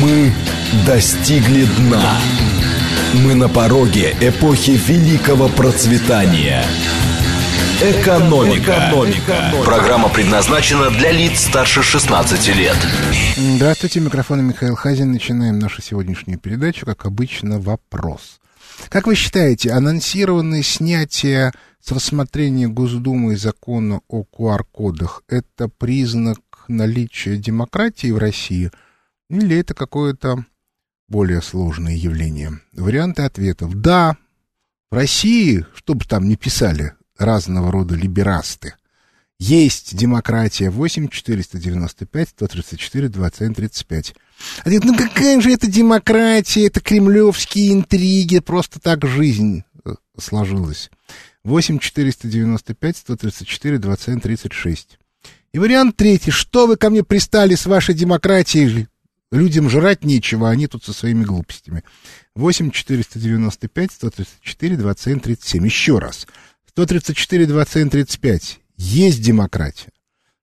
Мы достигли дна. Мы на пороге эпохи великого процветания. Экономика. Экономика. Программа предназначена для лиц старше 16 лет. Здравствуйте, микрофон Михаил Хазин. Начинаем нашу сегодняшнюю передачу. Как обычно, вопрос. Как вы считаете, анонсированное снятие с рассмотрения Госдумы закона о QR-кодах – это признак наличия демократии в России или это какое-то более сложное явление? Варианты ответов. Да, в России, что бы там ни писали разного рода либерасты, есть демократия 8 495 134 27 35. А говорит, ну какая же это демократия, это кремлевские интриги, просто так жизнь э, сложилась. 8 495 134 27 36. И вариант третий. Что вы ко мне пристали с вашей демократией? Людям жрать нечего, а они тут со своими глупостями. 8 495 134 27 37. Еще раз. 134 27 35. Есть демократия.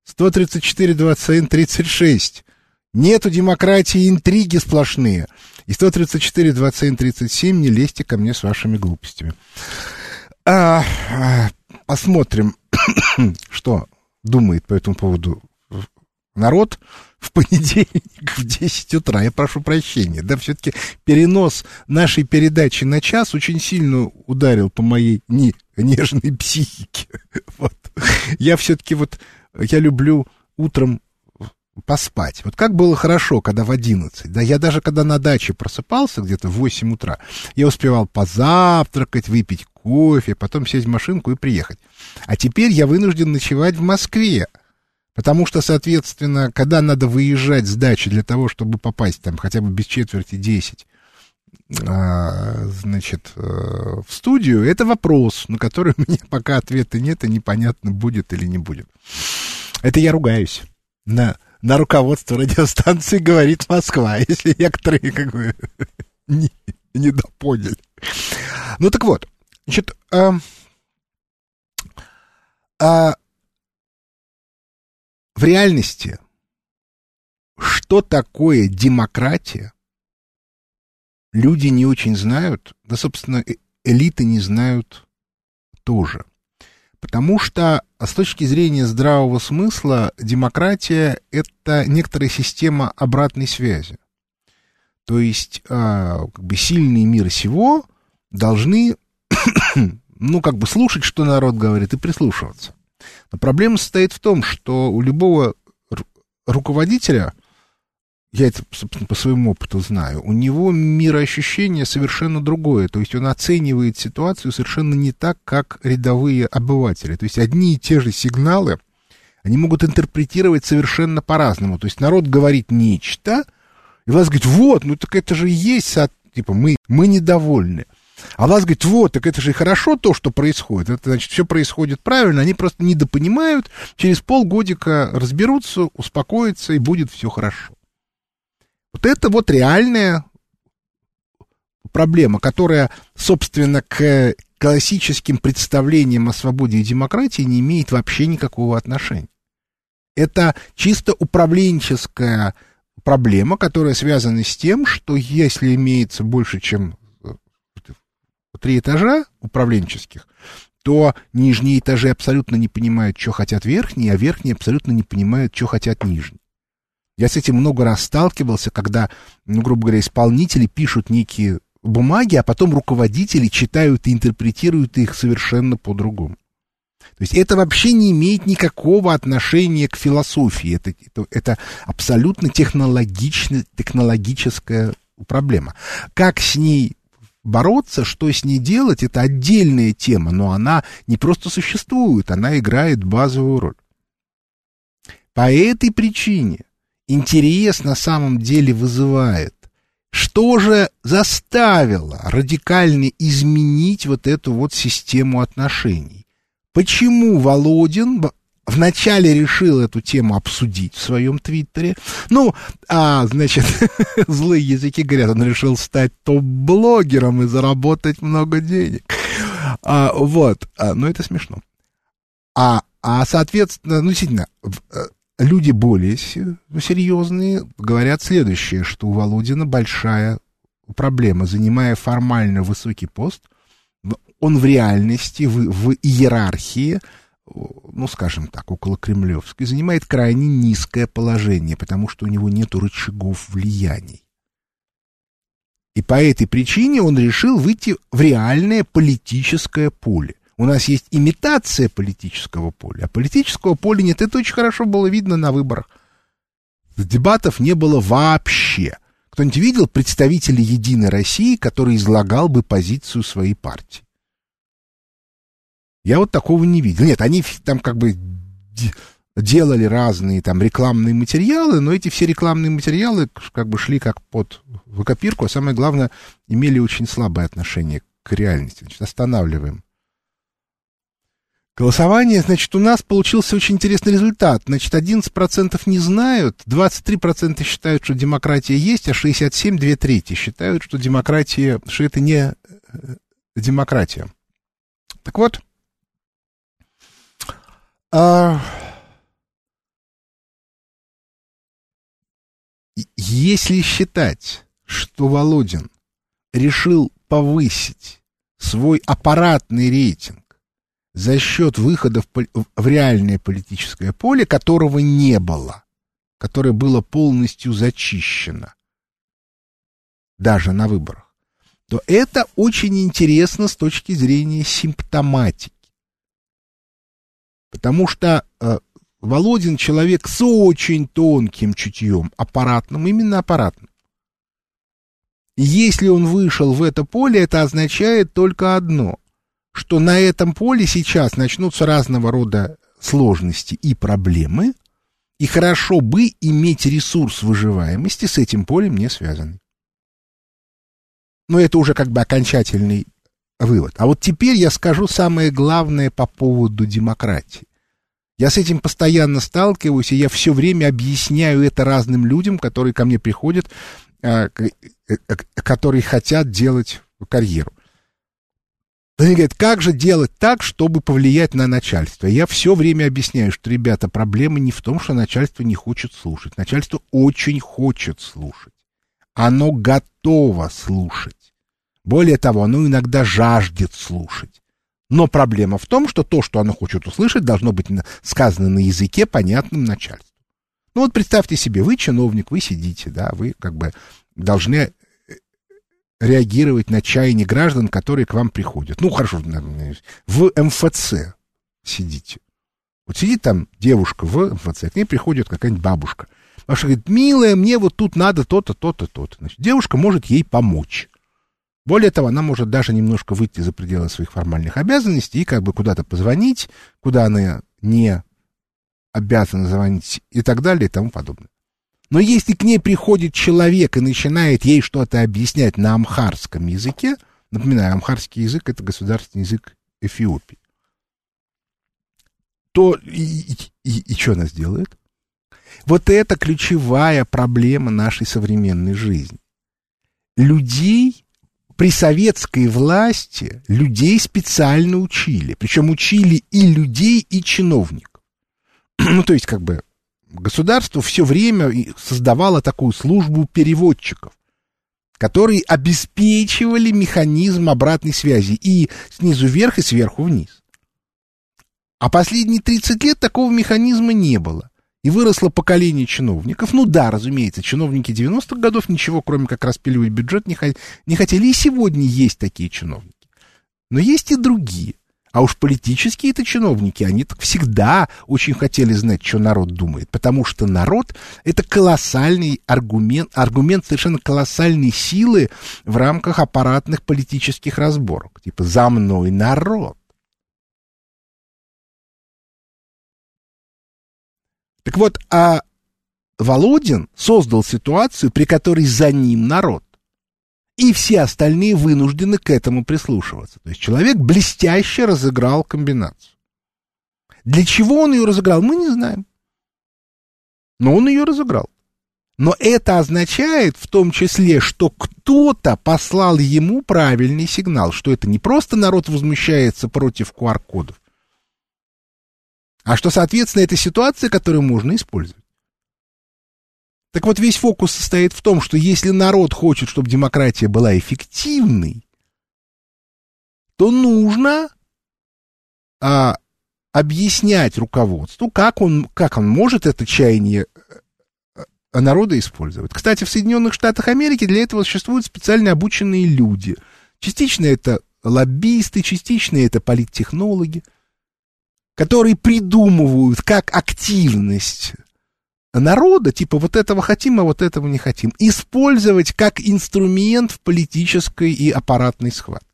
134 27 36. Нету демократии, интриги сплошные. И 134 27 37. Не лезьте ко мне с вашими глупостями. А, а, посмотрим, что думает по этому поводу народ в понедельник в 10 утра. Я прошу прощения. Да, все-таки перенос нашей передачи на час очень сильно ударил по моей не, нежной психике. Вот. Я все-таки вот, я люблю утром поспать. Вот как было хорошо, когда в 11. Да, я даже когда на даче просыпался где-то в 8 утра, я успевал позавтракать, выпить кофе, потом сесть в машинку и приехать. А теперь я вынужден ночевать в Москве. Потому что, соответственно, когда надо выезжать с дачи для того, чтобы попасть там хотя бы без четверти 10, а, значит, э, в студию, это вопрос, на который у меня пока ответа нет, и непонятно, будет или не будет. Это я ругаюсь на, на руководство радиостанции «Говорит Москва», если некоторые как бы не, не допоняли. Ну так вот, значит, а, а, в реальности, что такое демократия, люди не очень знают, да, собственно, э, элиты не знают тоже. Потому что с точки зрения здравого смысла демократия — это некоторая система обратной связи. То есть а, как бы сильные мира сего должны, ну, как бы слушать, что народ говорит, и прислушиваться. Но проблема состоит в том, что у любого руководителя, я это, собственно, по своему опыту знаю, у него мироощущение совершенно другое. То есть он оценивает ситуацию совершенно не так, как рядовые обыватели. То есть одни и те же сигналы, они могут интерпретировать совершенно по-разному. То есть народ говорит нечто, и вас говорит, вот, ну так это же есть, типа, мы, мы недовольны. А власть говорит, вот, так это же хорошо то, что происходит. Это значит, все происходит правильно, они просто недопонимают, через полгодика разберутся, успокоятся, и будет все хорошо. Вот это вот реальная проблема, которая, собственно, к классическим представлениям о свободе и демократии не имеет вообще никакого отношения. Это чисто управленческая проблема, которая связана с тем, что если имеется больше, чем три этажа управленческих, то нижние этажи абсолютно не понимают, что хотят верхние, а верхние абсолютно не понимают, что хотят нижние. Я с этим много раз сталкивался, когда, ну, грубо говоря, исполнители пишут некие бумаги, а потом руководители читают и интерпретируют их совершенно по-другому. То есть это вообще не имеет никакого отношения к философии. Это, это, это абсолютно технологично, технологическая проблема. Как с ней бороться, что с ней делать, это отдельная тема, но она не просто существует, она играет базовую роль. По этой причине интерес на самом деле вызывает, что же заставило радикально изменить вот эту вот систему отношений. Почему Володин вначале решил эту тему обсудить в своем твиттере. Ну, а, значит, злые языки говорят, он решил стать топ-блогером и заработать много денег. А, вот, а, ну это смешно. А, а, соответственно, ну, действительно, люди более серьезные говорят следующее, что у Володина большая проблема. Занимая формально высокий пост, он в реальности, в, в иерархии, ну, скажем так, около Кремлевской, занимает крайне низкое положение, потому что у него нет рычагов влияний. И по этой причине он решил выйти в реальное политическое поле. У нас есть имитация политического поля, а политического поля нет. Это очень хорошо было видно на выборах. Дебатов не было вообще. Кто-нибудь видел представителя «Единой России», который излагал бы позицию своей партии? Я вот такого не видел. Нет, они там как бы делали разные там рекламные материалы, но эти все рекламные материалы как бы шли как под копирку, а самое главное, имели очень слабое отношение к реальности. Значит, останавливаем. Голосование, значит, у нас получился очень интересный результат. Значит, 11% не знают, 23% считают, что демократия есть, а 67, две трети считают, что демократия, что это не э, демократия. Так вот, а, если считать, что Володин решил повысить свой аппаратный рейтинг за счет выхода в, в реальное политическое поле, которого не было, которое было полностью зачищено, даже на выборах, то это очень интересно с точки зрения симптоматики. Потому что э, Володин человек с очень тонким чутьем, аппаратным, именно аппаратным. Если он вышел в это поле, это означает только одно, что на этом поле сейчас начнутся разного рода сложности и проблемы, и хорошо бы иметь ресурс выживаемости с этим полем не связанный. Но это уже как бы окончательный вывод. А вот теперь я скажу самое главное по поводу демократии. Я с этим постоянно сталкиваюсь, и я все время объясняю это разным людям, которые ко мне приходят Э, э, э, которые хотят делать карьеру. Они говорят, как же делать так, чтобы повлиять на начальство? Я все время объясняю, что, ребята, проблема не в том, что начальство не хочет слушать. Начальство очень хочет слушать. Оно готово слушать. Более того, оно иногда жаждет слушать. Но проблема в том, что то, что оно хочет услышать, должно быть сказано на языке, понятном начальству. Ну вот представьте себе, вы чиновник, вы сидите, да, вы как бы должны э, реагировать на чаяние граждан, которые к вам приходят. Ну, хорошо, в МФЦ сидите. Вот сидит там девушка в МФЦ, к ней приходит какая-нибудь бабушка. Бабушка говорит, милая, мне вот тут надо то-то, то-то, то-то. Значит, девушка может ей помочь. Более того, она может даже немножко выйти за пределы своих формальных обязанностей и как бы куда-то позвонить, куда она не обязан звонить и так далее и тому подобное. Но если к ней приходит человек и начинает ей что-то объяснять на амхарском языке, напоминаю, амхарский язык — это государственный язык Эфиопии, то и, и, и что она сделает? Вот это ключевая проблема нашей современной жизни. Людей при советской власти людей специально учили. Причем учили и людей, и чиновников. ну, то есть, как бы, государство все время создавало такую службу переводчиков, которые обеспечивали механизм обратной связи и снизу вверх, и сверху вниз. А последние 30 лет такого механизма не было. И выросло поколение чиновников. Ну да, разумеется, чиновники 90-х годов ничего, кроме как распиливать бюджет, не, не хотели. И сегодня есть такие чиновники. Но есть и другие. А уж политические это чиновники, они так всегда очень хотели знать, что народ думает, потому что народ — это колоссальный аргумент, аргумент совершенно колоссальной силы в рамках аппаратных политических разборок. Типа «за мной народ». Так вот, а Володин создал ситуацию, при которой за ним народ и все остальные вынуждены к этому прислушиваться. То есть человек блестяще разыграл комбинацию. Для чего он ее разыграл, мы не знаем. Но он ее разыграл. Но это означает в том числе, что кто-то послал ему правильный сигнал, что это не просто народ возмущается против QR-кодов, а что, соответственно, это ситуация, которую можно использовать. Так вот, весь фокус состоит в том, что если народ хочет, чтобы демократия была эффективной, то нужно а, объяснять руководству, как он, как он может это чаяние э, народа использовать. Кстати, в Соединенных Штатах Америки для этого существуют специально обученные люди. Частично это лоббисты, частично это политтехнологи, которые придумывают, как активность народа, типа вот этого хотим, а вот этого не хотим, использовать как инструмент в политической и аппаратной схватке.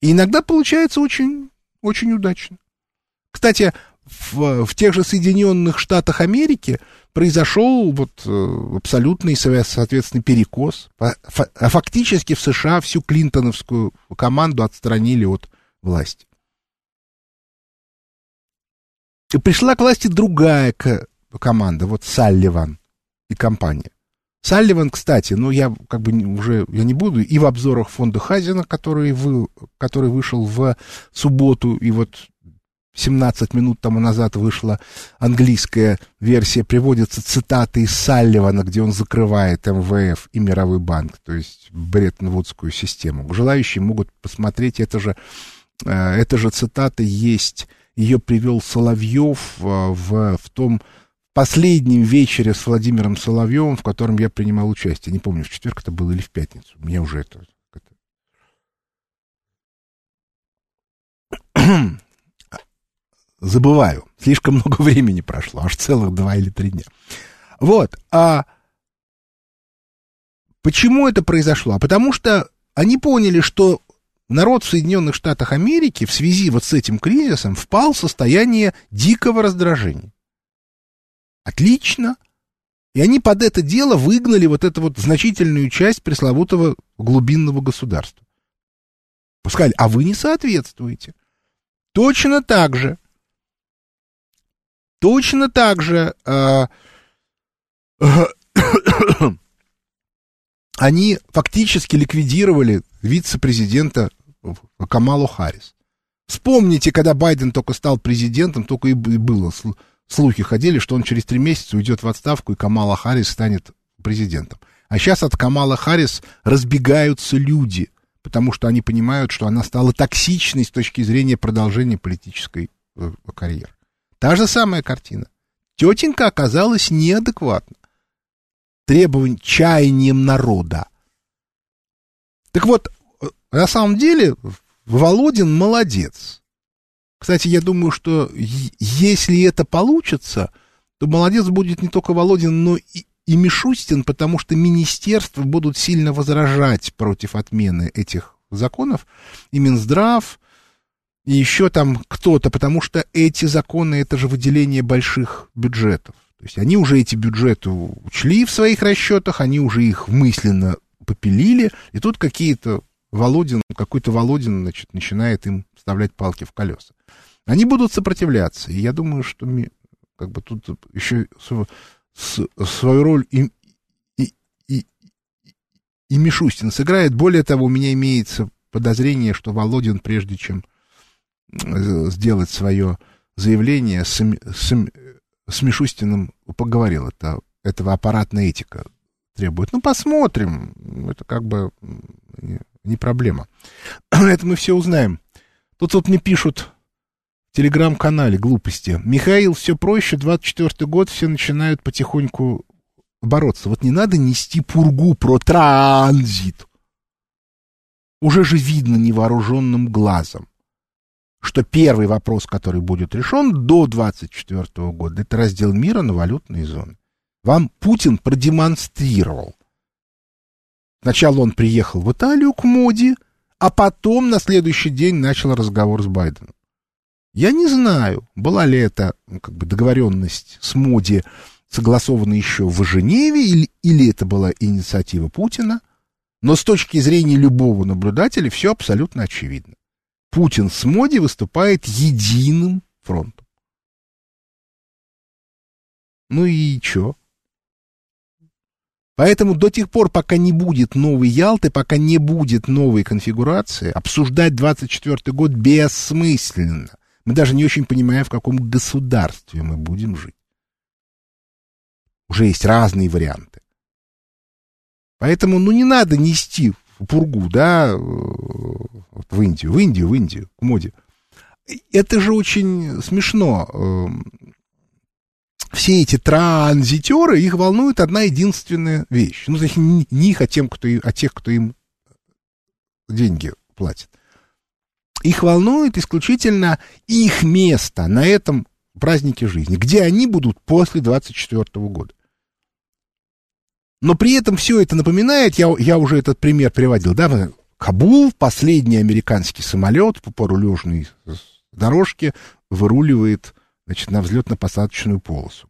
И иногда получается очень, очень удачно. Кстати, в, в тех же Соединенных Штатах Америки произошел вот э, абсолютный, соответственно, перекос. Фактически в США всю клинтоновскую команду отстранили от власти. И пришла к власти другая команда, вот Салливан и компания. Салливан, кстати, ну я как бы уже я не буду и в обзорах фонда Хазина, который, вы, который вышел в субботу, и вот 17 минут тому назад вышла английская версия, приводятся цитаты из Салливана, где он закрывает МВФ и Мировой банк, то есть Бреттон-Вудскую систему. Желающие могут посмотреть, это же, э, это же цитата есть, ее привел Соловьев э, в, в том последнем вечере с Владимиром Соловьевым, в котором я принимал участие. Не помню, в четверг это было или в пятницу. Мне уже это... это... Забываю. Слишком много времени прошло, аж целых два или три дня. Вот. А почему это произошло? А потому что они поняли, что народ в Соединенных Штатах Америки в связи вот с этим кризисом впал в состояние дикого раздражения. Отлично. И они под это дело выгнали вот эту вот значительную часть пресловутого глубинного государства. Сказали, а вы не соответствуете. Точно так же. Точно так же э, они фактически ликвидировали вице-президента Камалу Харрис. Вспомните, когда Байден только стал президентом, только и было слухи ходили, что он через три месяца уйдет в отставку, и Камала Харрис станет президентом. А сейчас от Камала Харрис разбегаются люди, потому что они понимают, что она стала токсичной с точки зрения продолжения политической э, карьеры. Та же самая картина. Тетенька оказалась неадекватна требованиям, чаяниям народа. Так вот, э, на самом деле, Володин молодец. Кстати, я думаю, что если это получится, то молодец будет не только Володин, но и, и Мишустин, потому что министерства будут сильно возражать против отмены этих законов. И Минздрав, и еще там кто-то, потому что эти законы, это же выделение больших бюджетов. То есть они уже эти бюджеты учли в своих расчетах, они уже их мысленно попилили, и тут какие-то Володин, какой-то Володин, значит, начинает им вставлять палки в колеса. Они будут сопротивляться. И я думаю, что ми, как бы тут еще свою роль и, и, Мишустин сыграет. Более того, у меня имеется подозрение, что Володин, прежде чем э, сделать свое заявление, с Мишустиным поговорил. Это, этого аппаратная этика требует. Ну, посмотрим. Это как бы не проблема. Это мы все узнаем. Тут вот мне пишут телеграм-канале глупости. Михаил, все проще, 24-й год, все начинают потихоньку бороться. Вот не надо нести пургу про транзит. Уже же видно невооруженным глазом, что первый вопрос, который будет решен до 24 -го года, это раздел мира на валютные зоны. Вам Путин продемонстрировал. Сначала он приехал в Италию к Моди, а потом на следующий день начал разговор с Байденом. Я не знаю, была ли это ну, как бы договоренность с Моди согласована еще в Женеве, или, или это была инициатива Путина, но с точки зрения любого наблюдателя все абсолютно очевидно. Путин с Моди выступает единым фронтом. Ну и чё? Поэтому до тех пор, пока не будет новой Ялты, пока не будет новой конфигурации, обсуждать 24 год бессмысленно. Мы даже не очень понимаем, в каком государстве мы будем жить. Уже есть разные варианты. Поэтому, ну, не надо нести пургу, да, э, в Индию, в Индию, в Индию, к моде. Это же очень смешно. Эм, все эти транзитеры, их волнует одна единственная вещь. Ну, значит, не их, а, тем, кто, а тех, кто им деньги платит. Их волнует исключительно их место на этом празднике жизни, где они будут после 24 года. Но при этом все это напоминает, я, я уже этот пример приводил, да, Кабул, последний американский самолет по порулежной дорожке выруливает значит, на взлетно-посадочную полосу.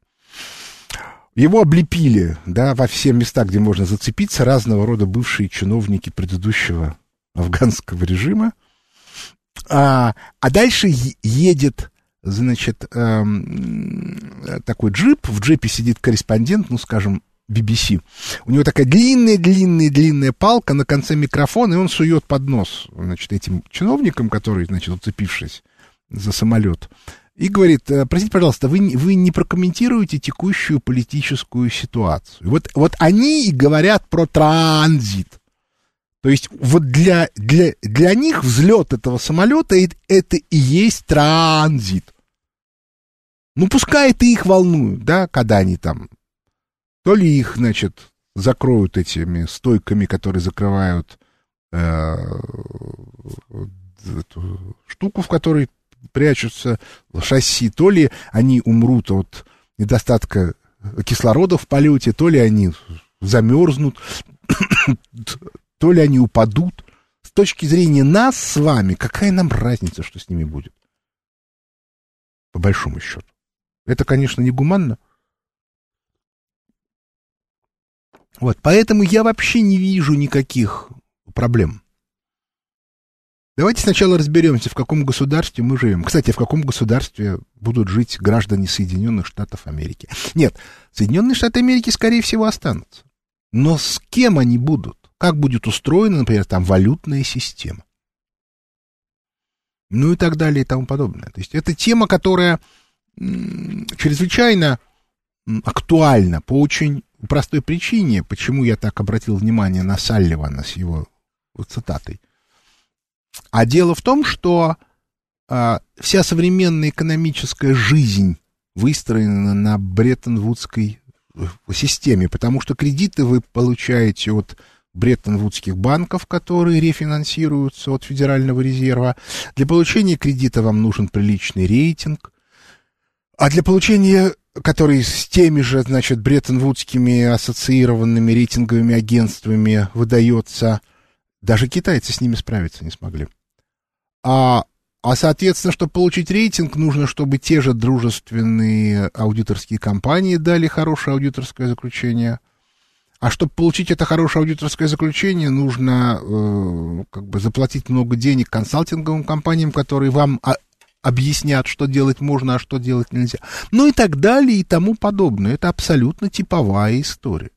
Его облепили, да, во все места, где можно зацепиться, разного рода бывшие чиновники предыдущего афганского режима. А, а дальше едет, значит, эм, такой джип, в джипе сидит корреспондент, ну, скажем, BBC. У него такая длинная-длинная-длинная палка на конце микрофона, и он сует под нос, значит, этим чиновникам, которые, значит, уцепившись за самолет, и говорит, «Э, простите, пожалуйста, вы, вы не прокомментируете текущую политическую ситуацию. Вот, вот они и говорят про транзит. То есть вот для, для, для них взлет этого самолета это и есть транзит. Ну, пускай это их волнует, да, когда они там то ли их, значит, закроют этими стойками, которые закрывают э, эту штуку, в которой прячутся шасси, то ли они умрут от недостатка кислорода в полете, то ли они замерзнут, то ли они упадут. С точки зрения нас с вами, какая нам разница, что с ними будет? По большому счету. Это, конечно, не гуманно. Вот, поэтому я вообще не вижу никаких проблем. Давайте сначала разберемся, в каком государстве мы живем. Кстати, в каком государстве будут жить граждане Соединенных Штатов Америки. Нет, Соединенные Штаты Америки, скорее всего, останутся. Но с кем они будут? Как будет устроена, например, там валютная система? Ну и так далее и тому подобное. То есть это тема, которая чрезвычайно актуальна по очень простой причине, почему я так обратил внимание на Салливана с его цитатой. А дело в том, что а, вся современная экономическая жизнь выстроена на Бреттон-Вудской э, системе, потому что кредиты вы получаете от Бреттон-Вудских банков, которые рефинансируются от Федерального резерва. Для получения кредита вам нужен приличный рейтинг. А для получения который с теми же, значит, Бреттон-Вудскими ассоциированными рейтинговыми агентствами выдается, даже китайцы с ними справиться не смогли. А, а соответственно, чтобы получить рейтинг, нужно, чтобы те же дружественные аудиторские компании дали хорошее аудиторское заключение. А чтобы получить это хорошее аудиторское заключение, нужно э, как бы заплатить много денег консалтинговым компаниям, которые вам объяснят, что делать можно, а что делать нельзя. Ну и так далее и тому подобное. Это абсолютно типовая история.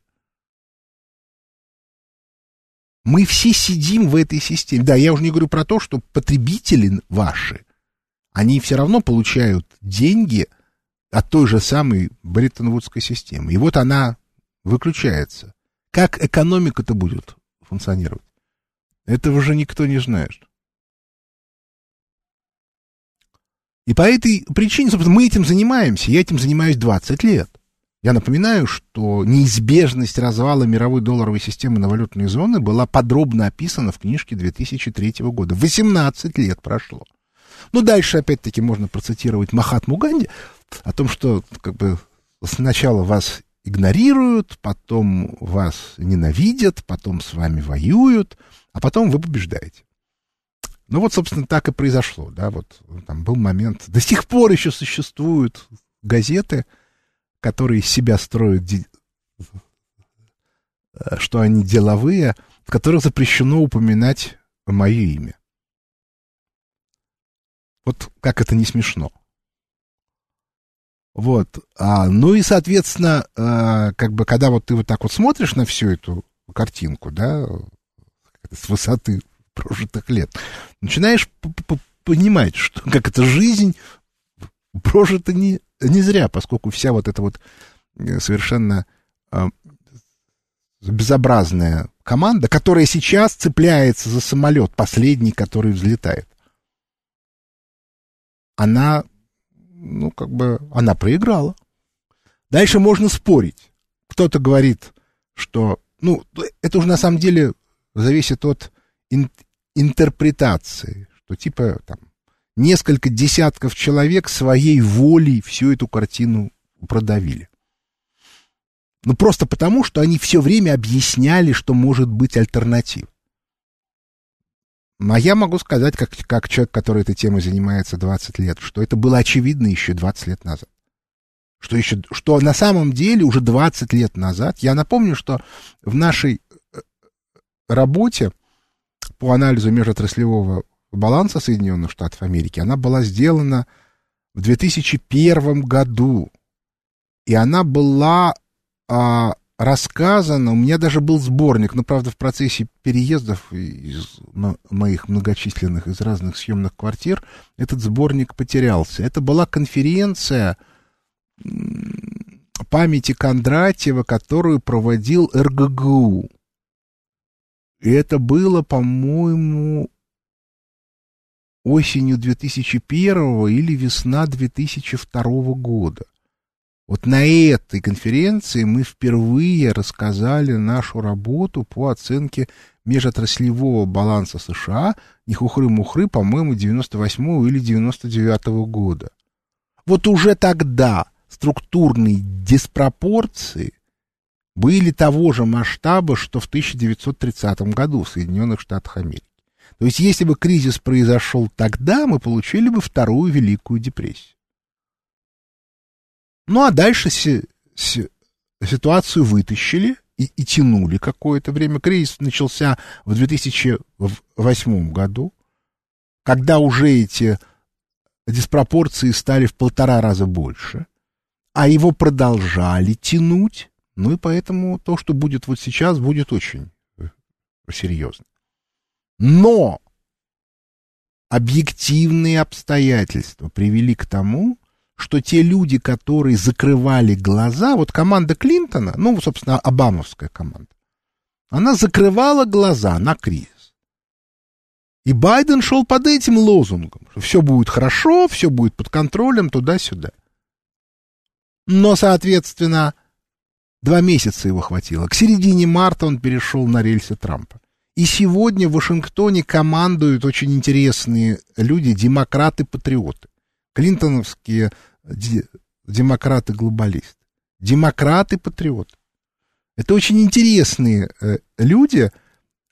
Мы все сидим в этой системе. Да, я уже не говорю про то, что потребители ваши, они все равно получают деньги от той же самой Бреттон-Вудской системы. И вот она выключается. Как экономика-то будет функционировать? Этого же никто не знает. И по этой причине, собственно, мы этим занимаемся. Я этим занимаюсь 20 лет. Я напоминаю, что неизбежность развала мировой долларовой системы на валютные зоны была подробно описана в книжке 2003 года. 18 лет прошло. Ну, дальше, опять-таки, можно процитировать Махатму Ганди о том, что как бы сначала вас игнорируют, потом вас ненавидят, потом с вами воюют, а потом вы побеждаете. Ну вот, собственно, так и произошло, да, вот там был момент, до сих пор еще существуют газеты, которые себя строят, э, что они деловые, в которых запрещено упоминать мое имя. Вот как это не смешно. Вот. А, ну и, соответственно, а, как бы, когда вот ты вот так вот смотришь на всю эту картинку, да, с высоты прожитых лет. Начинаешь понимать, что как эта жизнь прожита не, не зря, поскольку вся вот эта вот э, совершенно э, безобразная команда, которая сейчас цепляется за самолет, последний, который взлетает, она, ну, как бы, она проиграла. Дальше можно спорить. Кто-то говорит, что, ну, это уже на самом деле зависит от интерпретации, что типа там несколько десятков человек своей волей всю эту картину продавили. Ну, просто потому, что они все время объясняли, что может быть альтернатива. А я могу сказать, как, как человек, который этой темой занимается 20 лет, что это было очевидно еще 20 лет назад. Что, еще, что на самом деле уже 20 лет назад, я напомню, что в нашей э, работе по анализу межотраслевого баланса Соединенных Штатов Америки, она была сделана в 2001 году. И она была а, рассказано, у меня даже был сборник, но, правда, в процессе переездов из моих многочисленных из разных съемных квартир этот сборник потерялся. Это была конференция памяти Кондратьева, которую проводил РГГУ. И это было, по-моему, осенью 2001 или весна 2002 года. Вот на этой конференции мы впервые рассказали нашу работу по оценке межотраслевого баланса США, не хухры-мухры, по-моему, 98 или 99 -го года. Вот уже тогда структурные диспропорции были того же масштаба, что в 1930 году в Соединенных Штатах Америки. То есть, если бы кризис произошел тогда, мы получили бы вторую Великую депрессию. Ну, а дальше си, си, ситуацию вытащили и, и тянули какое-то время. Кризис начался в 2008 году, когда уже эти диспропорции стали в полтора раза больше, а его продолжали тянуть. Ну и поэтому то, что будет вот сейчас, будет очень э, серьезно. Но объективные обстоятельства привели к тому, что те люди, которые закрывали глаза, вот команда Клинтона, ну, собственно, Обамовская команда, она закрывала глаза на кризис. И Байден шел под этим лозунгом, что все будет хорошо, все будет под контролем, туда-сюда. Но, соответственно, два месяца его хватило. К середине марта он перешел на рельсы Трампа. И сегодня в Вашингтоне командуют очень интересные люди, демократы-патриоты клинтоновские демократы-глобалисты, демократы-патриоты. Это очень интересные э, люди,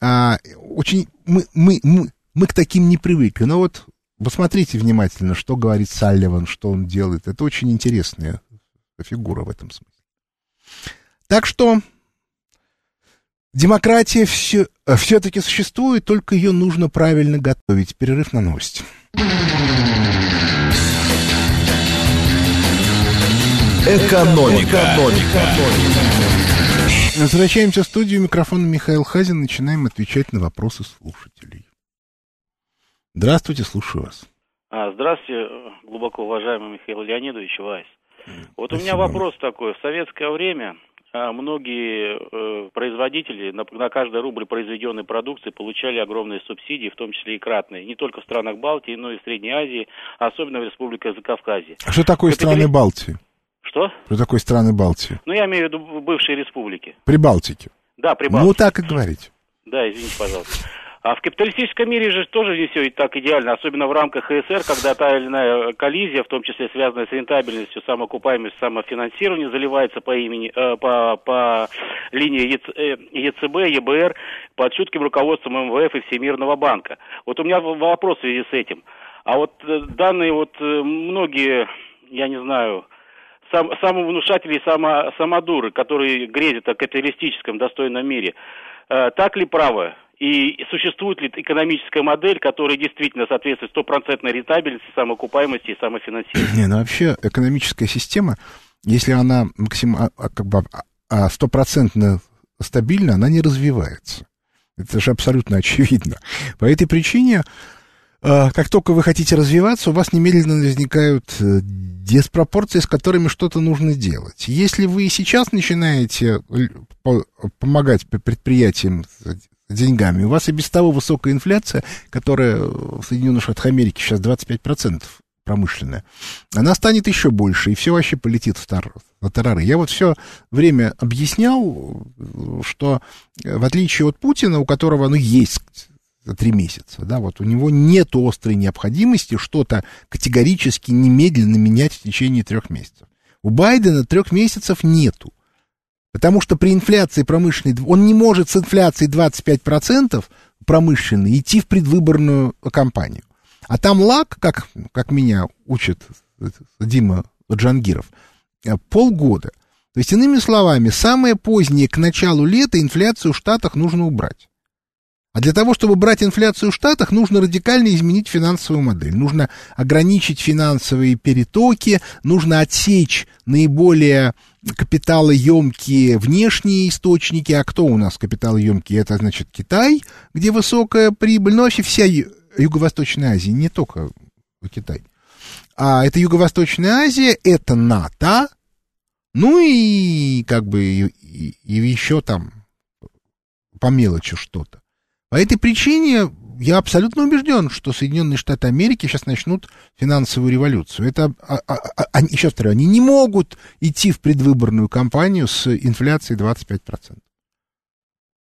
а, очень, мы, мы, мы, мы к таким не привыкли. Но вот посмотрите внимательно, что говорит Салливан, что он делает. Это очень интересная фигура в этом смысле. Так что демократия все, э, все-таки существует, только ее нужно правильно готовить. Перерыв на новости. Экономика. Экономика. Возвращаемся в студию. Микрофон Михаил Хазин. Начинаем отвечать на вопросы слушателей. Здравствуйте, слушаю вас. А, здравствуйте, глубоко уважаемый Михаил Леонидович Вайс. Вот Спасибо. у меня вопрос такой. В советское время а, многие э, производители на, на каждый рубль произведенной продукции получали огромные субсидии, в том числе и кратные, не только в странах Балтии, но и в Средней Азии, особенно в Республике Закавказье. А что такое Капитали... страны Балтии? Что? Что такое страны Балтии? Ну, я имею в виду бывшие республики. Прибалтики. Да, Прибалтики. Ну, так и говорите. Да, извините, пожалуйста. А в капиталистическом мире же тоже не все так идеально, особенно в рамках ХСР, когда та или иная коллизия, в том числе связанная с рентабельностью, самоокупаемостью, самофинансированием, заливается по имени, э, по, по линии ЕЦ, э, ЕЦБ, ЕБР под чутким руководством МВФ и Всемирного банка. Вот у меня вопрос в связи с этим. А вот э, данные вот э, многие, я не знаю, сам, самовнушатели и само, самодуры, которые грезят о капиталистическом достойном мире, э, так ли правы? И существует ли экономическая модель, которая действительно соответствует стопроцентной рентабельности, самоокупаемости и самофинансированию? Не, ну вообще экономическая система, если она максим, а, а, как бы а, стопроцентно стабильна, она не развивается. Это же абсолютно очевидно. По этой причине э, как только вы хотите развиваться, у вас немедленно возникают э, диспропорции, с которыми что-то нужно делать. Если вы сейчас начинаете помогать предприятиям деньгами, у вас и без того высокая инфляция, которая в Соединенных Штатах Америки сейчас 25% промышленная, она станет еще больше, и все вообще полетит в, тар, в тарары. Я вот все время объяснял, что в отличие от Путина, у которого, ну, есть три месяца, да, вот у него нет острой необходимости что-то категорически немедленно менять в течение трех месяцев. У Байдена трех месяцев нету. Потому что при инфляции промышленной, он не может с инфляцией 25% промышленной идти в предвыборную кампанию. А там лак, как, как меня учит Дима Джангиров, полгода. То есть, иными словами, самое позднее к началу лета инфляцию в Штатах нужно убрать. А для того, чтобы брать инфляцию в Штатах, нужно радикально изменить финансовую модель. Нужно ограничить финансовые перетоки, нужно отсечь наиболее капиталоемкие внешние источники. А кто у нас капиталоемкие? Это, значит, Китай, где высокая прибыль, но вообще вся Юго-Восточная Азия, не только Китай. А это Юго-Восточная Азия, это НАТО, ну и как бы и, и еще там по мелочи что-то. По этой причине я абсолютно убежден, что Соединенные Штаты Америки сейчас начнут финансовую революцию. Это, а, а, а, они, еще раз они не могут идти в предвыборную кампанию с инфляцией 25%.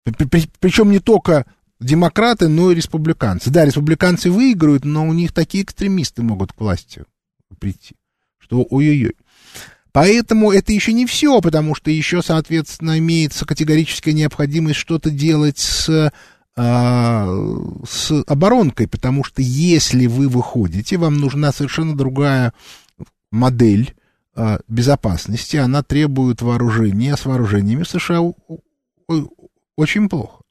При, при, причем не только демократы, но и республиканцы. Да, республиканцы выиграют, но у них такие экстремисты могут к власти прийти, что ой-ой-ой. Поэтому это еще не все, потому что еще, соответственно, имеется категорическая необходимость что-то делать с с оборонкой, потому что если вы выходите, вам нужна совершенно другая модель а, безопасности, она требует вооружения, а с вооружениями США очень плохо.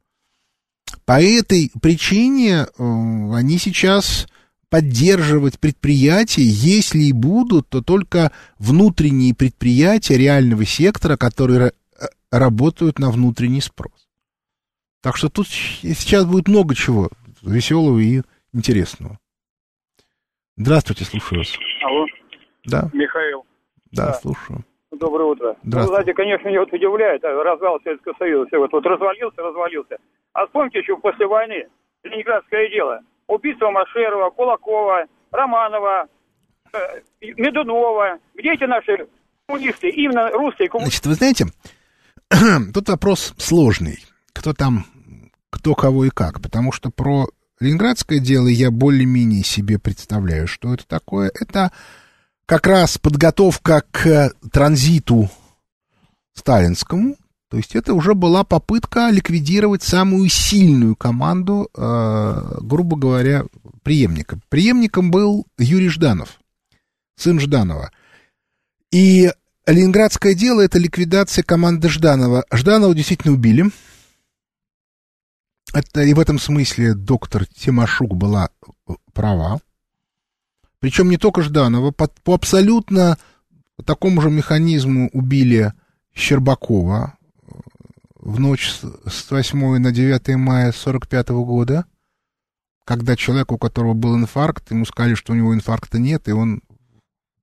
По этой причине э, они сейчас поддерживать предприятия, если и будут, то только внутренние предприятия реального сектора, которые работают на внутренний спрос. Так что тут сейчас будет много чего веселого и интересного. Здравствуйте, слушаю вас. Алло. Да. Михаил. Да, да. слушаю. Доброе утро. Ну, знаете, конечно, меня вот удивляет а, развал Советского Союза. Все вот, вот развалился, развалился. А вспомните еще после войны Ленинградское дело. Убийство Машерова, Кулакова, Романова, э, Медунова. Где эти наши коммунисты? Именно русские коммунисты. Значит, вы знаете, тут вопрос сложный кто там, кто кого и как, потому что про ленинградское дело я более-менее себе представляю, что это такое. Это как раз подготовка к транзиту сталинскому, то есть это уже была попытка ликвидировать самую сильную команду, э, грубо говоря, преемника. Преемником был Юрий Жданов, сын Жданова. И Ленинградское дело — это ликвидация команды Жданова. Жданова действительно убили — это и в этом смысле доктор Тимошук была э, права. Причем не только Жданова, по, по абсолютно такому же механизму убили Щербакова э, в ночь с 8 на 9 мая 45 года, когда человек, у которого был инфаркт, ему сказали, что у него инфаркта нет, и он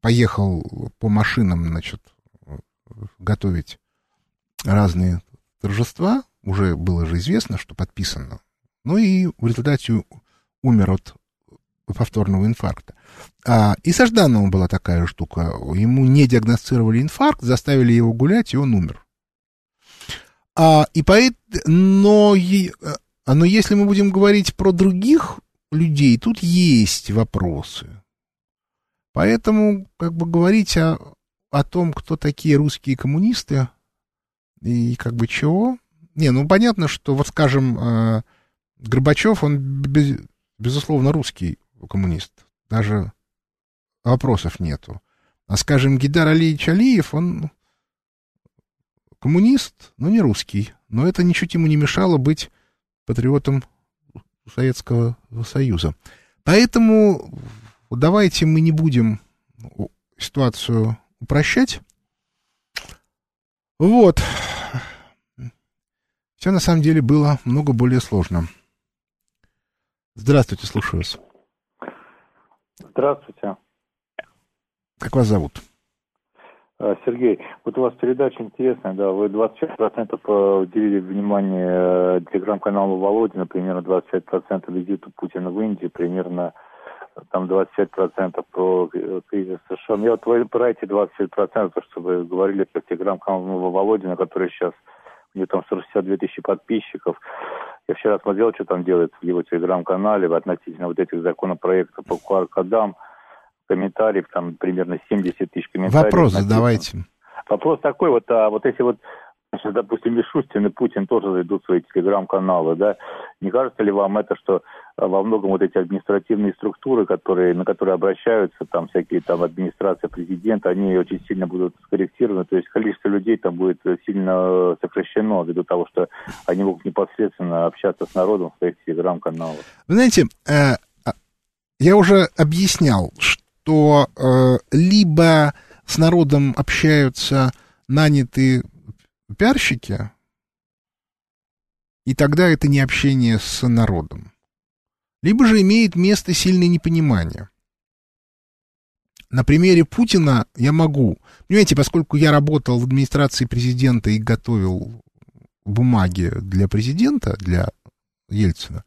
поехал по машинам, значит, готовить разные торжества, уже было же известно, что подписано. Ну и в результате умер от повторного инфаркта. А, и со Ждановым была такая штука. Ему не диагностировали инфаркт, заставили его гулять, и он умер. А, и поэт, но, но если мы будем говорить про других людей, тут есть вопросы. Поэтому, как бы говорить о, о том, кто такие русские коммунисты и как бы чего, не, ну понятно, что вот, скажем, э, Горбачев, он, без, безусловно, русский коммунист. Даже вопросов нету. А, скажем, Гидар Алиевич Алиев, он коммунист, но не русский. Но это ничуть ему не мешало быть патриотом Советского Союза. Поэтому давайте мы не будем ситуацию упрощать. Вот. Все на самом деле было много более сложно. Здравствуйте, слушаю вас. Здравствуйте. Как вас зовут? А, Сергей, вот у вас передача интересная, да, вы 25% уделили внимание э, телеграм-каналу Володина, примерно 25% визиту Путина в Индии, примерно там 25% про э, кризис США. Я вот про эти 25%, что вы говорили про телеграм-канал Володина, который сейчас, у него там 162 тысячи подписчиков. Я вчера смотрел, что там делает в его телеграм-канале относительно вот этих законопроектов по QR-кодам комментариев, там примерно 70 тысяч комментариев. Вопрос задавайте. Вопрос такой, вот, а вот если вот Сейчас, допустим, Мишустин и Путин тоже зайдут в свои телеграм-каналы, да. Не кажется ли вам это, что а, во многом вот эти административные структуры, которые, на которые обращаются там всякие там администрация президента, они очень сильно будут скорректированы, то есть количество людей там будет сильно сокращено ввиду того, что они могут непосредственно общаться с народом в своих телеграм-каналах. Вы знаете, э, а, я уже объяснял, что э, либо с народом общаются нанятые пиарщики, и тогда это не общение с народом. Либо же имеет место сильное непонимание. На примере Путина я могу. Понимаете, поскольку я работал в администрации президента и готовил бумаги для президента, для Ельцина,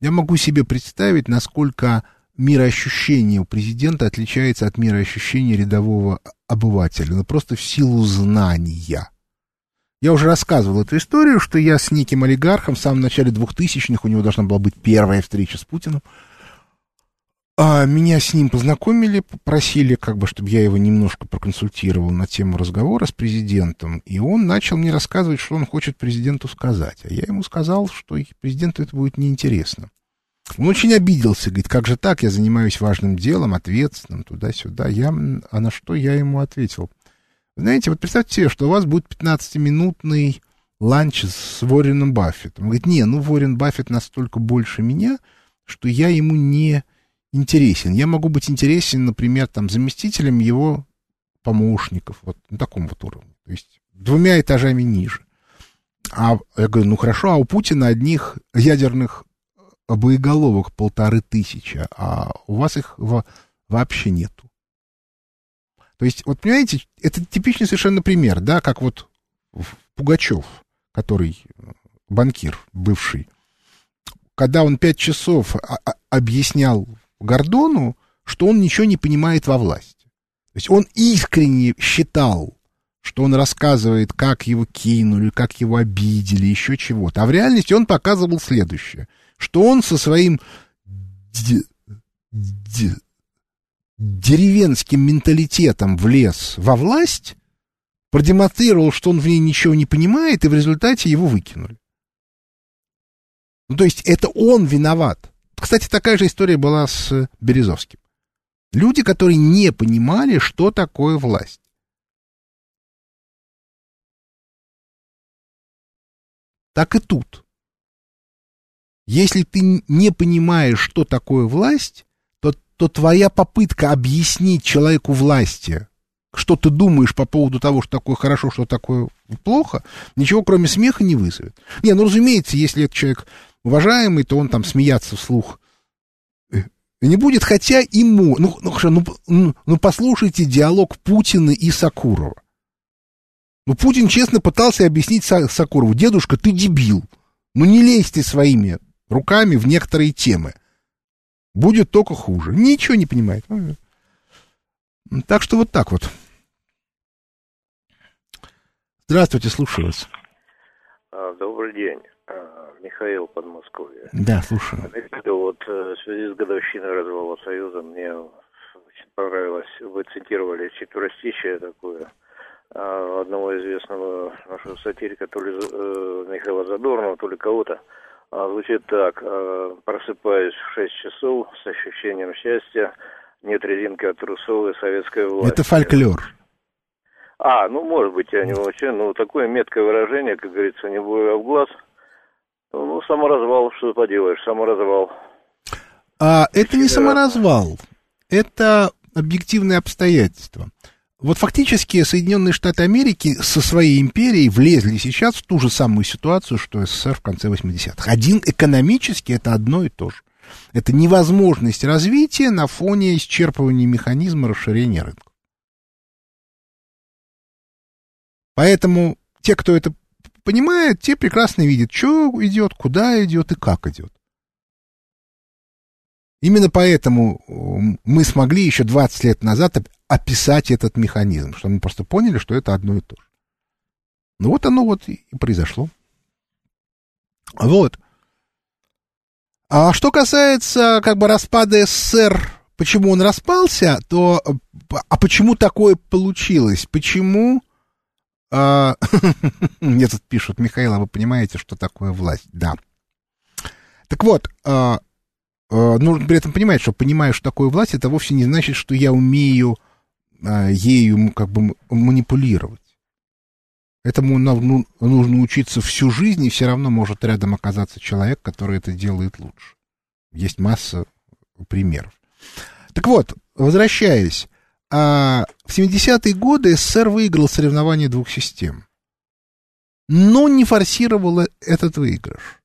я могу себе представить, насколько мироощущение у президента отличается от мироощущения рядового обывателя. Ну, просто в силу знания. Я уже рассказывал эту историю, что я с неким олигархом в самом начале 2000-х, у него должна была быть первая встреча с Путиным, а меня с ним познакомили, попросили, как бы, чтобы я его немножко проконсультировал на тему разговора с президентом, и он начал мне рассказывать, что он хочет президенту сказать. А я ему сказал, что президенту это будет неинтересно. Он очень обиделся, говорит, как же так, я занимаюсь важным делом, ответственным, туда-сюда. Я, а на что я ему ответил – знаете, вот представьте себе, что у вас будет 15-минутный ланч с Ворреном Баффетом. Он говорит, не, ну Воррен Баффет настолько больше меня, что я ему не интересен. Я могу быть интересен, например, там, заместителем его помощников, вот на таком вот уровне. То есть двумя этажами ниже. А я говорю, ну хорошо, а у Путина одних ядерных боеголовок полторы тысячи, а у вас их вообще нету. То есть, вот понимаете, это типичный совершенно пример, да, как вот Пугачев, который э, банкир бывший, когда он пять часов объяснял Гордону, что он ничего не понимает во власти. То есть он искренне считал, что он рассказывает, как его кинули, как его обидели, еще чего-то. А в реальности он показывал следующее, что он со своим деревенским менталитетом влез во власть, продемонстрировал, что он в ней ничего не понимает, и в результате его выкинули. Ну, то есть это он виноват. Кстати, такая же история была с Березовским. Люди, которые не понимали, что такое власть. Так и тут. Если ты не понимаешь, что такое власть, то твоя попытка объяснить человеку власти, что ты думаешь по поводу того, что такое хорошо, что такое плохо, ничего кроме смеха не вызовет. Не, ну, разумеется, если этот человек уважаемый, то он там смеяться вслух э, не будет, хотя ему... Ну, ну, ну, ну, ну послушайте диалог Путина и Сакурова. Ну, Путин честно пытался объяснить Сакурову, дедушка, ты дебил. Ну, не лезь ты своими руками в некоторые темы. Будет только хуже. Ничего не понимает. Так что вот так вот. Здравствуйте, слушаю вас. А, добрый день. А, Михаил Подмосковье. Да, слушаю. Вот э, в связи с годовщиной развала Союза мне очень понравилось, вы цитировали четверостищее такое а, одного известного нашего сатирика, то ли э, Михаила Задорнова, то ли кого-то. А, звучит так. А, просыпаюсь в 6 часов с ощущением счастья. Нет резинки от трусов и советская власть. Это фольклор. А, ну, может быть, я не очень. Ну, такое меткое выражение, как говорится, не бою в глаз. Ну, саморазвал, что поделаешь, саморазвал. А, это не саморазвал. Это объективные обстоятельства. Вот фактически Соединенные Штаты Америки со своей империей влезли сейчас в ту же самую ситуацию, что СССР в конце 80-х. Один экономически это одно и то же. Это невозможность развития на фоне исчерпывания механизма расширения рынка. Поэтому те, кто это понимает, те прекрасно видят, что идет, куда идет и как идет. Именно поэтому мы смогли еще 20 лет назад описать этот механизм, что мы просто поняли, что это одно и то же. Ну вот оно вот и произошло. Вот. А что касается как бы распада СССР, почему он распался, то а почему такое получилось? Почему а, мне тут пишут, Михаил, а вы понимаете, что такое власть? Да. Так вот, а, нужно при этом понимать, что понимаю, что такое власть, это вовсе не значит, что я умею ею как бы манипулировать. Этому ну, нужно учиться всю жизнь, и все равно может рядом оказаться человек, который это делает лучше. Есть масса примеров. Так вот, возвращаясь, а в 70-е годы СССР выиграл соревнование двух систем, но не форсировал этот выигрыш.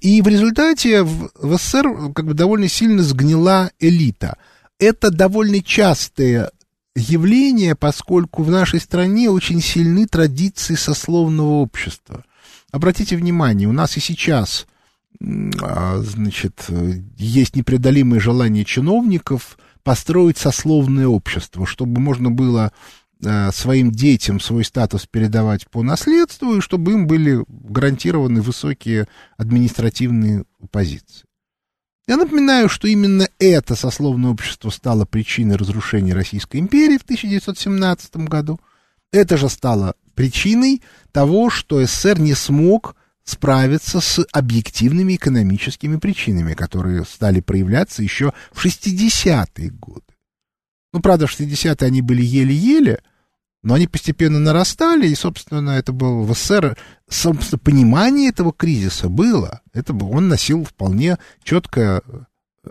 И в результате в, в СССР как бы довольно сильно сгнила элита. Это довольно частое явление, поскольку в нашей стране очень сильны традиции сословного общества. Обратите внимание, у нас и сейчас а, значит, есть непреодолимое желание чиновников построить сословное общество, чтобы можно было э, своим детям свой статус передавать по наследству, и чтобы им были гарантированы высокие административные позиции. Я напоминаю, что именно это сословное общество стало причиной разрушения Российской империи в 1917 году. Это же стало причиной того, что СССР не смог справиться с объективными экономическими причинами, которые стали проявляться еще в 60-е годы. Ну, правда, в 60-е они были еле-еле, но они постепенно нарастали, и, собственно, это было в СССР, собственно, понимание этого кризиса было. Это, он носил вполне четкое э,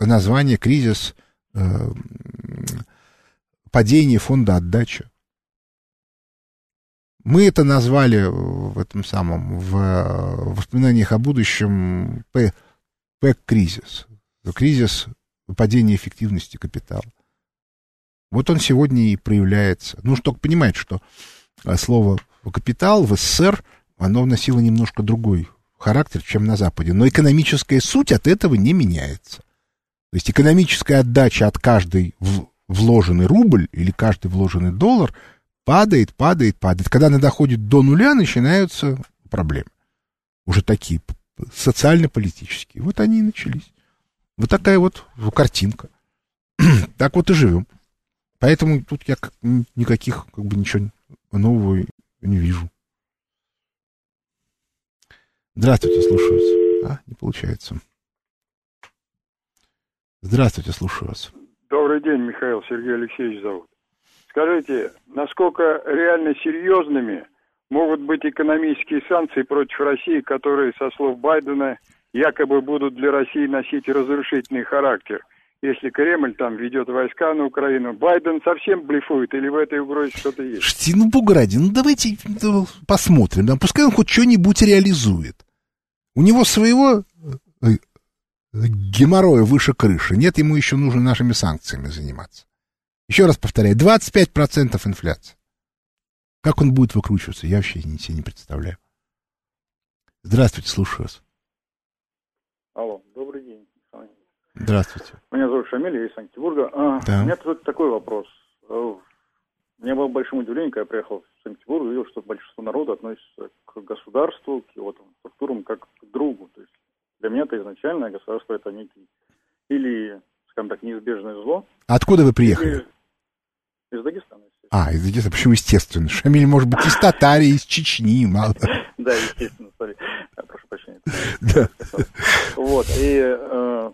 название кризис э, падения фонда отдачи. Мы это назвали в этом самом, в воспоминаниях о будущем ПЭК-кризис. Кризис падения эффективности капитала. Вот он сегодня и проявляется. Ну, только понимать, что а, слово «капитал» в СССР, оно носило немножко другой характер, чем на Западе. Но экономическая суть от этого не меняется. То есть экономическая отдача от каждой вложенный рубль или каждый вложенный доллар – падает, падает, падает. Когда она доходит до нуля, начинаются проблемы. Уже такие, социально-политические. Вот они и начались. Вот такая вот картинка. так вот и живем. Поэтому тут я никаких, как бы, ничего нового не вижу. Здравствуйте, слушаю вас. А, не получается. Здравствуйте, слушаю вас. Добрый день, Михаил. Сергей Алексеевич зовут. Скажите, насколько реально серьезными могут быть экономические санкции против России, которые, со слов Байдена, якобы будут для России носить разрушительный характер? Если Кремль там ведет войска на Украину, Байден совсем блефует или в этой угрозе что-то есть? Шти, ну, Бугради, ну давайте ну, посмотрим. Да, пускай он хоть что-нибудь реализует. У него своего э, геморроя выше крыши. Нет, ему еще нужно нашими санкциями заниматься. Еще раз повторяю, 25% инфляции. Как он будет выкручиваться, я вообще себе не представляю. Здравствуйте, слушаю вас. Алло, добрый день. Здравствуйте. Меня зовут Шамиль, я из Санкт-Петербурга. А, да. У меня тут такой вопрос. Э, мне было большим удивлением, когда я приехал в Санкт-Петербург, увидел, что большинство народа относится к государству, к его там, структурам, как к другу. То есть для меня это изначально государство это некий или, скажем так, неизбежное зло. А откуда вы приехали? Или из Дагестана. А, из Дагестана. Почему естественно? Шамиль может быть из Татарии, из Чечни, мало. Да, естественно, сори. Прошу прощения. Вот, и э,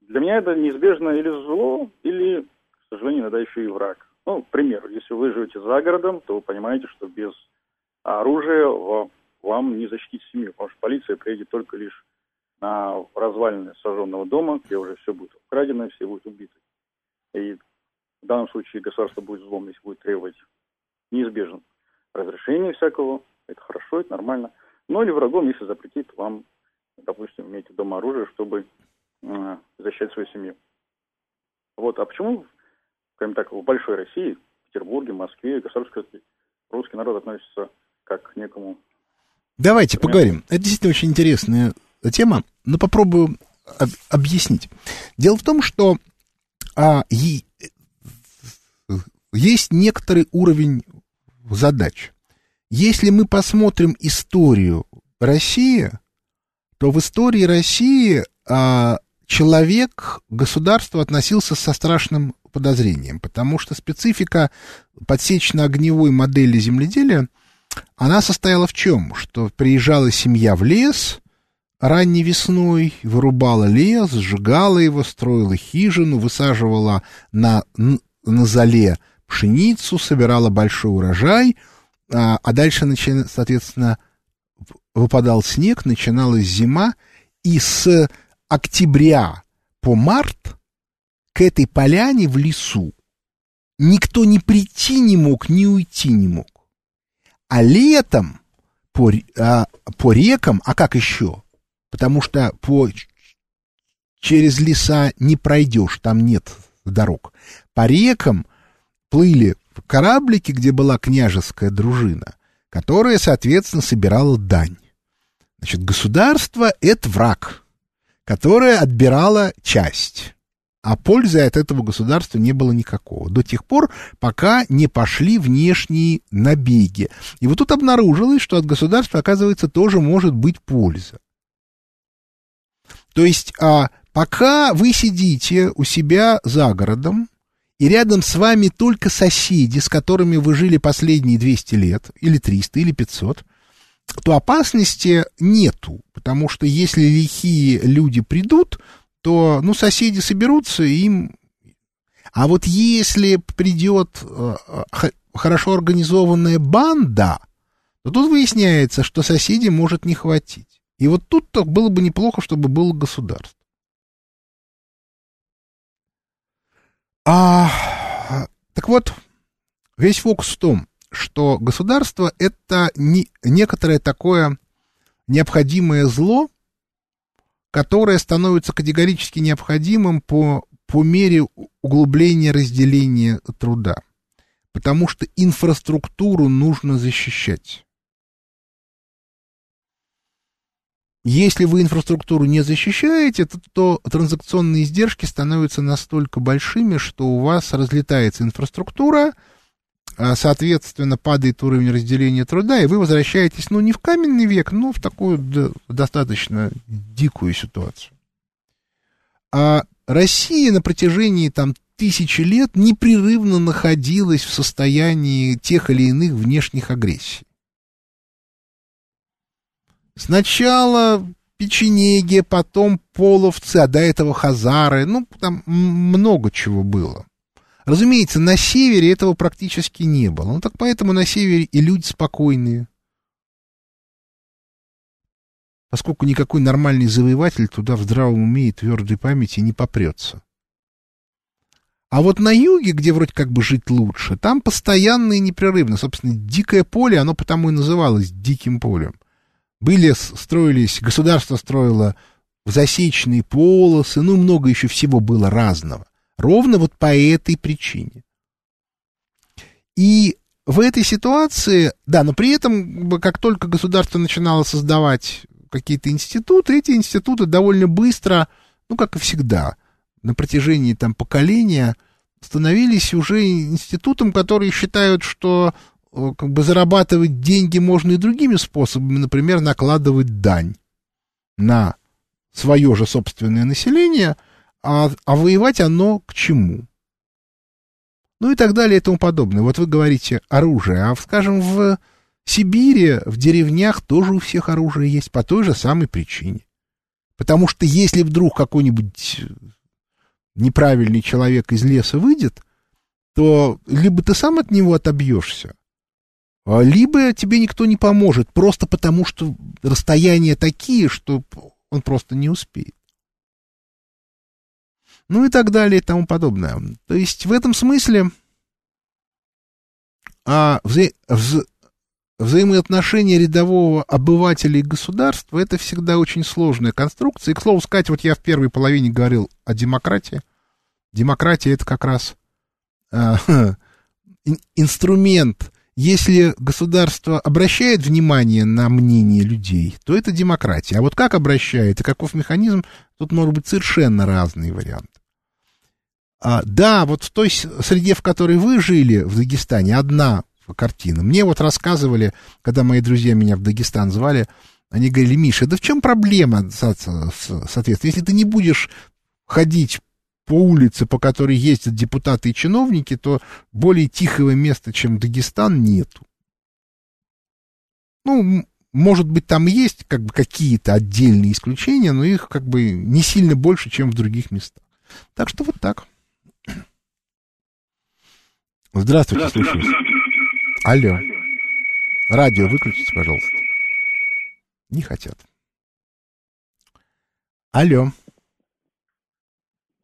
для меня это неизбежно или зло, или, к сожалению, иногда еще и враг. Ну, к примеру, если вы живете за городом, то вы понимаете, что без оружия вам не защитить семью, потому что полиция приедет только лишь на развалины сожженного дома, где уже все будет украдено, все будут убиты. И в данном случае государство будет злом, если будет требовать неизбежно разрешения всякого. Это хорошо, это нормально. Но или врагом, если запретит вам допустим, иметь дома оружие, чтобы защищать свою семью. Вот, а почему, скажем так, в большой России, в Петербурге, Москве, государство русский народ относится как к некому... Давайте поговорим. Это действительно очень интересная тема, но попробую об- объяснить. Дело в том, что а, есть некоторый уровень задач. Если мы посмотрим историю России, то в истории России а, человек к государству относился со страшным подозрением, потому что специфика подсечно-огневой модели земледелия, она состояла в чем? Что приезжала семья в лес ранней весной, вырубала лес, сжигала его, строила хижину, высаживала на, на зале пшеницу, собирала большой урожай, а, а дальше, соответственно, выпадал снег, начиналась зима, и с октября по март к этой поляне в лесу никто ни прийти не мог, ни уйти не мог. А летом по, а, по рекам, а как еще? Потому что по, через леса не пройдешь, там нет дорог. По рекам плыли кораблики, где была княжеская дружина, которая, соответственно, собирала дань. Значит, государство — это враг, которое отбирало часть. А пользы от этого государства не было никакого. До тех пор, пока не пошли внешние набеги. И вот тут обнаружилось, что от государства, оказывается, тоже может быть польза. То есть, а, пока вы сидите у себя за городом, и рядом с вами только соседи, с которыми вы жили последние 200 лет, или 300, или 500, то опасности нету, потому что если лихие люди придут, то, ну, соседи соберутся, им... А вот если придет э, хорошо организованная банда, то тут выясняется, что соседей может не хватить. И вот тут-то было бы неплохо, чтобы было государство. А, так вот, весь фокус в том, что государство — это не, некоторое такое необходимое зло, которое становится категорически необходимым по, по мере углубления разделения труда. Потому что инфраструктуру нужно защищать. Если вы инфраструктуру не защищаете, то, то транзакционные издержки становятся настолько большими, что у вас разлетается инфраструктура, соответственно, падает уровень разделения труда, и вы возвращаетесь, ну, не в каменный век, но в такую достаточно дикую ситуацию. А Россия на протяжении там тысячи лет непрерывно находилась в состоянии тех или иных внешних агрессий. Сначала печенеги, потом половцы, а до этого хазары, ну, там много чего было. Разумеется, на севере этого практически не было. Ну, так поэтому на севере и люди спокойные. Поскольку никакой нормальный завоеватель туда в здравом уме и твердой памяти не попрется. А вот на юге, где вроде как бы жить лучше, там постоянно и непрерывно. Собственно, дикое поле, оно потому и называлось диким полем. Были, строились, государство строило засечные полосы, ну, много еще всего было разного. Ровно вот по этой причине. И в этой ситуации, да, но при этом, как только государство начинало создавать какие-то институты, эти институты довольно быстро, ну, как и всегда, на протяжении там поколения становились уже институтом, которые считают, что э, как бы зарабатывать деньги можно и другими способами, например, накладывать дань на свое же собственное население – а, а воевать оно к чему? Ну и так далее и тому подобное. Вот вы говорите оружие, а, скажем, в Сибири, в деревнях тоже у всех оружие есть по той же самой причине. Потому что если вдруг какой-нибудь неправильный человек из леса выйдет, то либо ты сам от него отобьешься, а либо тебе никто не поможет, просто потому что расстояния такие, что он просто не успеет ну и так далее и тому подобное. То есть в этом смысле а, вза вза взаимоотношения рядового обывателя и государства это всегда очень сложная конструкция. И, к слову сказать, вот я в первой половине говорил о демократии. Демократия это как раз э, инструмент. Если государство обращает внимание на мнение людей, то это демократия. А вот как обращает и каков механизм, тут может быть совершенно разные варианты. А, да, вот в той среде, в которой вы жили, в Дагестане, одна картина. Мне вот рассказывали, когда мои друзья меня в Дагестан звали, они говорили, Миша, да в чем проблема, соответственно, если ты не будешь ходить по улице, по которой ездят депутаты и чиновники, то более тихого места, чем Дагестан, нету. Ну, может быть, там есть как бы какие-то отдельные исключения, но их как бы не сильно больше, чем в других местах. Так что вот так. Здравствуйте, слушаю. Алло. Радио выключите, пожалуйста. Не хотят. Алло.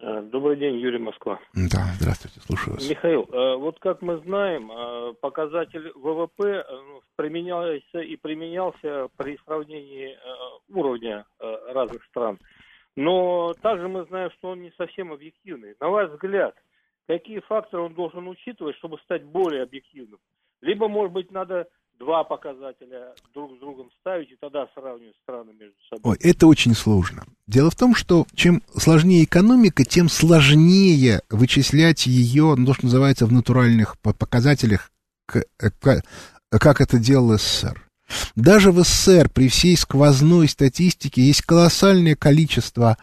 Э, добрый день, Юрий Москва. Да, здравствуйте, слушаю вас. Михаил, э, вот как мы знаем, э, показатель ВВП ну, применялся и применялся при сравнении уровня разных стран. Но также мы знаем, что он не совсем объективный. На ваш взгляд, какие факторы он должен учитывать, чтобы стать более объективным? Либо, может быть, надо два показателя друг с другом ставить и тогда сравнивать страны между собой. Ой, это очень сложно. Дело в том, что чем сложнее экономика, тем сложнее вычислять ее, ну, то, что называется, в натуральных показателях, как это делал СССР. Даже в СССР при всей сквозной статистике есть колоссальное количество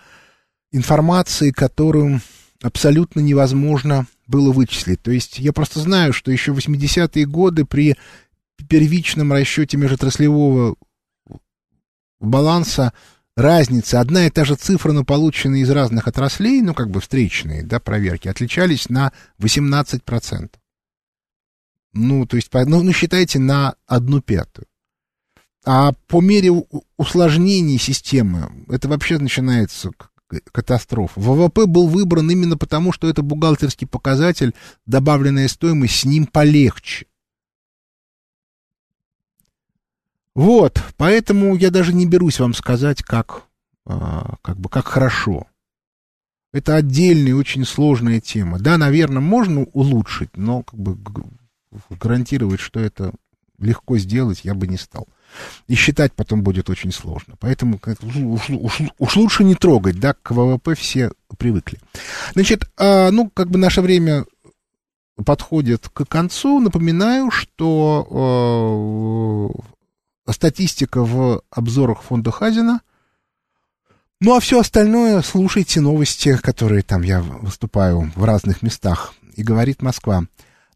информации, которую абсолютно невозможно было вычислить. То есть я просто знаю, что еще в 80-е годы при первичном расчете межотраслевого баланса разница, одна и та же цифра, но полученные из разных отраслей, ну, как бы встречные, да, проверки, отличались на 18%. Ну, то есть, ну, ну считайте, на одну пятую. А по мере усложнений системы, это вообще начинается катастрофа. ВВП был выбран именно потому, что это бухгалтерский показатель, добавленная стоимость с ним полегче. Вот, поэтому я даже не берусь вам сказать, как, а, как бы, как хорошо. Это отдельная, очень сложная тема. Да, наверное, можно улучшить, но как бы гарантировать, что это легко сделать, я бы не стал. И считать потом будет очень сложно. Поэтому уж, уж, уж лучше не трогать, да, к ВВП все привыкли. Значит, а, ну, как бы наше время подходит к концу. Напоминаю, что э, статистика в обзорах фонда Хазина. Ну, а все остальное слушайте новости, которые там я выступаю в разных местах. И говорит Москва.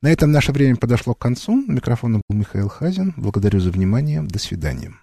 На этом наше время подошло к концу. Микрофоном был Михаил Хазин. Благодарю за внимание. До свидания.